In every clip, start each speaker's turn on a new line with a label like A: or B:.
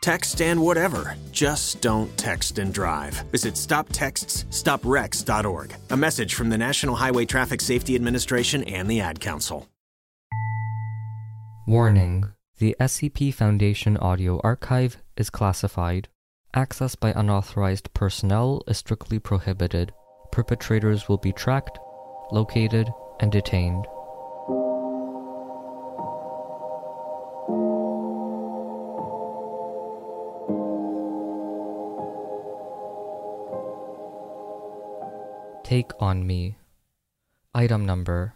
A: Text and whatever. Just don't text and drive. Visit stoptextsstopwrecks.org. A message from the National Highway Traffic Safety Administration and the Ad Council.
B: Warning The SCP Foundation audio archive is classified. Access by unauthorized personnel is strictly prohibited. Perpetrators will be tracked, located, and detained. Take on Me. Item number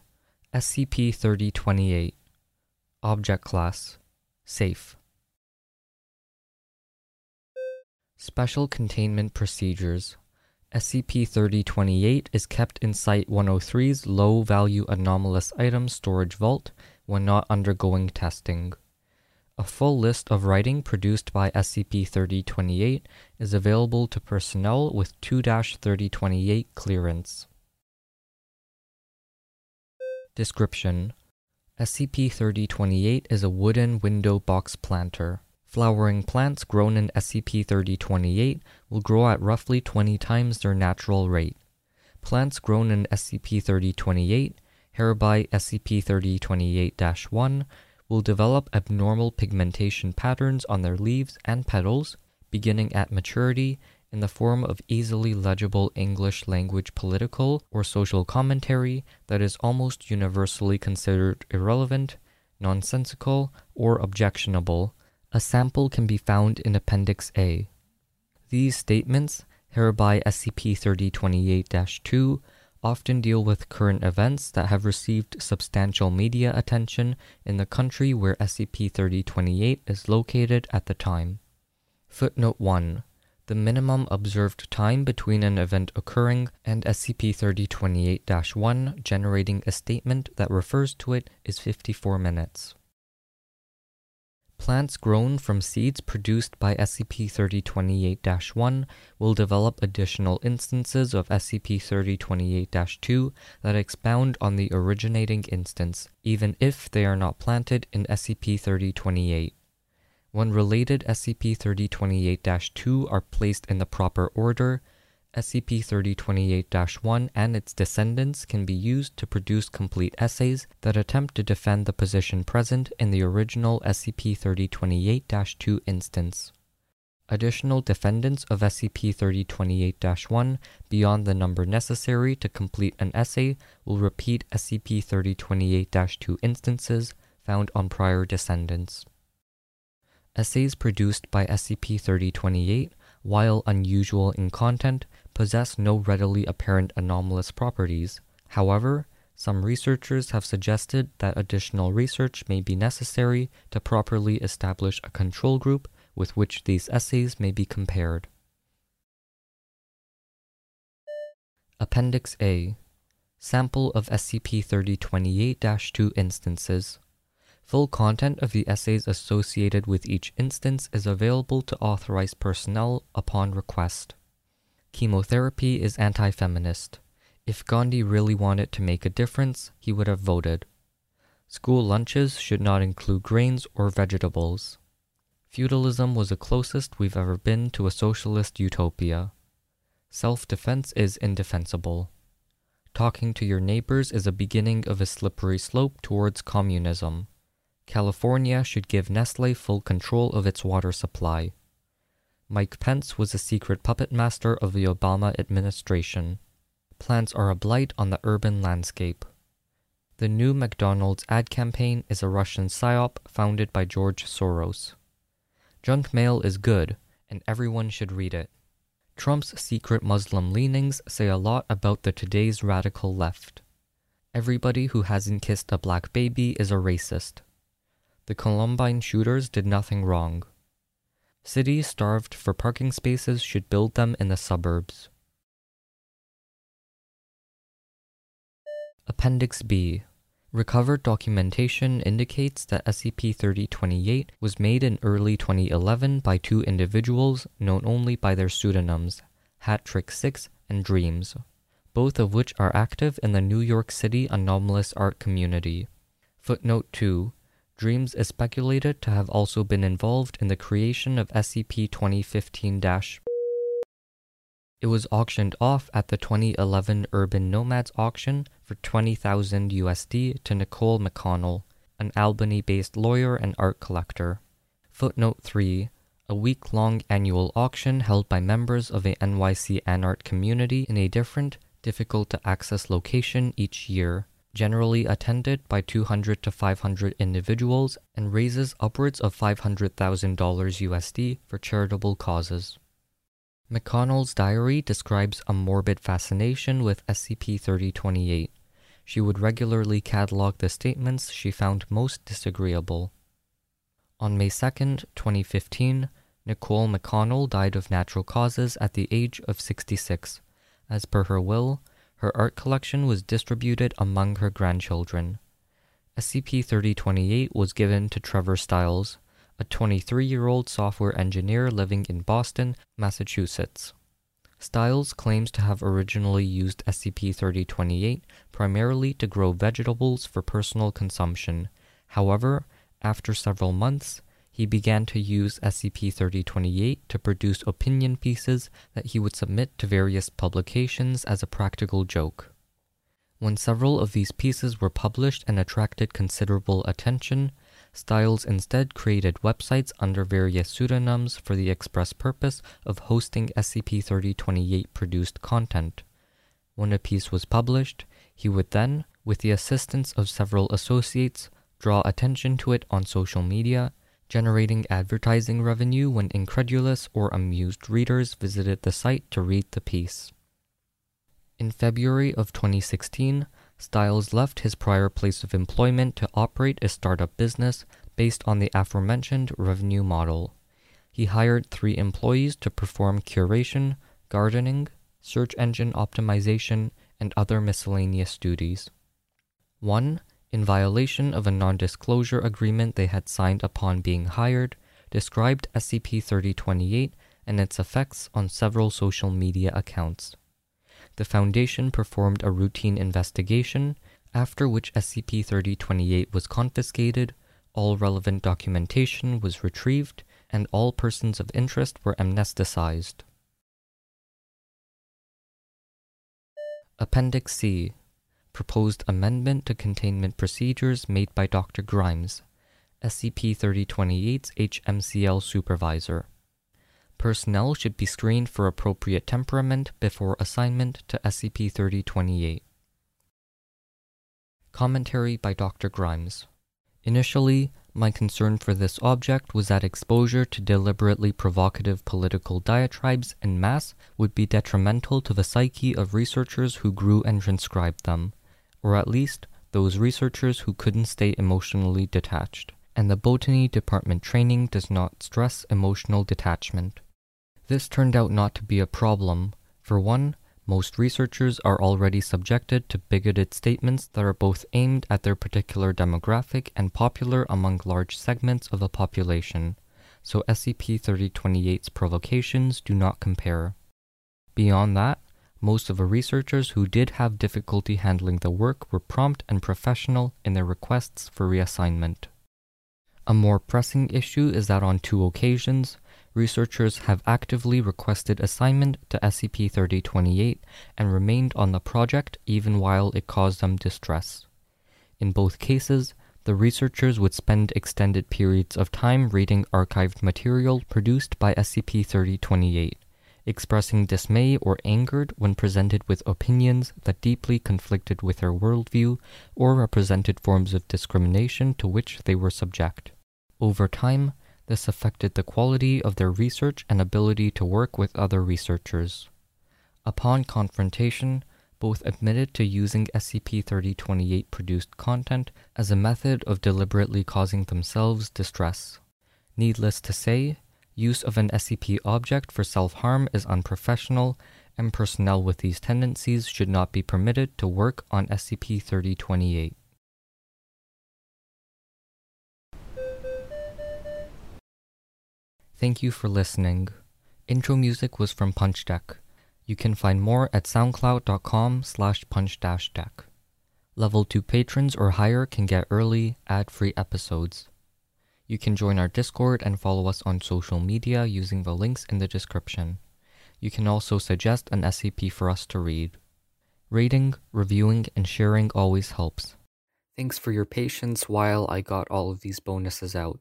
B: SCP 3028. Object Class Safe. Special Containment Procedures SCP 3028 is kept in Site 103's low value anomalous item storage vault when not undergoing testing. A full list of writing produced by SCP 3028 is available to personnel with 2 3028 clearance. Description SCP 3028 is a wooden window box planter. Flowering plants grown in SCP 3028 will grow at roughly 20 times their natural rate. Plants grown in SCP 3028, hereby SCP 3028 1, will develop abnormal pigmentation patterns on their leaves and petals, beginning at maturity, in the form of easily legible English language political or social commentary that is almost universally considered irrelevant, nonsensical, or objectionable a sample can be found in Appendix A. These statements, hereby SCP 3028 2, often deal with current events that have received substantial media attention in the country where SCP 3028 is located at the time. Footnote 1 The minimum observed time between an event occurring and SCP 3028 1 generating a statement that refers to it is 54 minutes. Plants grown from seeds produced by SCP 3028 1 will develop additional instances of SCP 3028 2 that expound on the originating instance, even if they are not planted in SCP 3028. When related SCP 3028 2 are placed in the proper order, SCP 3028 1 and its descendants can be used to produce complete essays that attempt to defend the position present in the original SCP 3028 2 instance. Additional defendants of SCP 3028 1 beyond the number necessary to complete an essay will repeat SCP 3028 2 instances found on prior descendants. Essays produced by SCP 3028 while unusual in content, possess no readily apparent anomalous properties. However, some researchers have suggested that additional research may be necessary to properly establish a control group with which these essays may be compared. Appendix A Sample of SCP 3028 2 instances. Full content of the essays associated with each instance is available to authorized personnel upon request. Chemotherapy is anti feminist. If Gandhi really wanted to make a difference, he would have voted. School lunches should not include grains or vegetables. Feudalism was the closest we've ever been to a socialist utopia. Self defense is indefensible. Talking to your neighbors is a beginning of a slippery slope towards communism. California should give Nestle full control of its water supply. Mike Pence was a secret puppet master of the Obama administration. Plants are a blight on the urban landscape. The new McDonald's ad campaign is a Russian psyop founded by George Soros. Junk mail is good, and everyone should read it. Trump's secret Muslim leanings say a lot about the today's radical left. Everybody who hasn't kissed a black baby is a racist. The Columbine shooters did nothing wrong. Cities starved for parking spaces should build them in the suburbs. Appendix B Recovered documentation indicates that SCP 3028 was made in early 2011 by two individuals known only by their pseudonyms, Hat Trick 6 and Dreams, both of which are active in the New York City anomalous art community. Footnote 2 Dreams is speculated to have also been involved in the creation of SCP 2015 It was auctioned off at the 2011 Urban Nomads auction for 20,000 USD to Nicole McConnell, an Albany based lawyer and art collector. Footnote 3 A week long annual auction held by members of a NYC Anart community in a different, difficult to access location each year generally attended by 200 to 500 individuals, and raises upwards of $500,000 USD for charitable causes. McConnell's diary describes a morbid fascination with SCP 3028. She would regularly catalog the statements she found most disagreeable. On May 2, 2015, Nicole McConnell died of natural causes at the age of 66. As per her will, her art collection was distributed among her grandchildren. SCP 3028 was given to Trevor Stiles, a 23 year old software engineer living in Boston, Massachusetts. Stiles claims to have originally used SCP 3028 primarily to grow vegetables for personal consumption. However, after several months, he began to use SCP-3028 to produce opinion pieces that he would submit to various publications as a practical joke. When several of these pieces were published and attracted considerable attention, Stiles instead created websites under various pseudonyms for the express purpose of hosting SCP-3028 produced content. When a piece was published, he would then, with the assistance of several associates, draw attention to it on social media generating advertising revenue when incredulous or amused readers visited the site to read the piece. In February of 2016, Stiles left his prior place of employment to operate a startup business based on the aforementioned revenue model. He hired three employees to perform curation, gardening, search engine optimization, and other miscellaneous duties. 1 in violation of a non disclosure agreement they had signed upon being hired, described SCP 3028 and its effects on several social media accounts. The Foundation performed a routine investigation, after which SCP 3028 was confiscated, all relevant documentation was retrieved, and all persons of interest were amnesticized. Appendix C proposed amendment to containment procedures made by Dr. Grimes, SCP 3028's HMCL supervisor. Personnel should be screened for appropriate temperament before assignment to SCP 3028. Commentary by Dr. Grimes. Initially, my concern for this object was that exposure to deliberately provocative political diatribes in mass would be detrimental to the psyche of researchers who grew and transcribed them or at least those researchers who couldn't stay emotionally detached, and the botany department training does not stress emotional detachment. This turned out not to be a problem. For one, most researchers are already subjected to bigoted statements that are both aimed at their particular demographic and popular among large segments of the population, so SCP 3028's provocations do not compare. Beyond that, most of the researchers who did have difficulty handling the work were prompt and professional in their requests for reassignment. A more pressing issue is that on two occasions, researchers have actively requested assignment to SCP 3028 and remained on the project even while it caused them distress. In both cases, the researchers would spend extended periods of time reading archived material produced by SCP 3028 expressing dismay or angered when presented with opinions that deeply conflicted with their worldview or represented forms of discrimination to which they were subject. Over time, this affected the quality of their research and ability to work with other researchers. Upon confrontation, both admitted to using SCP 3028 produced content as a method of deliberately causing themselves distress. Needless to say, Use of an SCP object for self harm is unprofessional, and personnel with these tendencies should not be permitted to work on SCP 3028. Thank you for listening. Intro music was from Punch Deck. You can find more at soundcloud.com slash punch-deck. Level 2 patrons or higher can get early, ad free episodes. You can join our Discord and follow us on social media using the links in the description. You can also suggest an SCP for us to read. Rating, reviewing, and sharing always helps. Thanks for your patience while I got all of these bonuses out.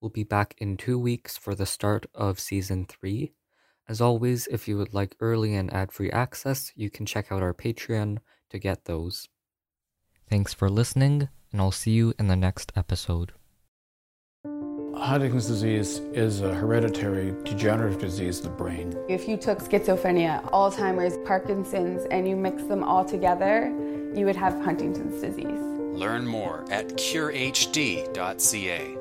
B: We'll be back in two weeks for the start of Season 3. As always, if you would like early and ad free access, you can check out our Patreon to get those. Thanks for listening, and I'll see you in the next episode.
C: Huntington's disease is a hereditary degenerative disease of the brain.
D: If you took schizophrenia, Alzheimer's, Parkinson's, and you mix them all together, you would have Huntington's disease.
E: Learn more at curehd.ca.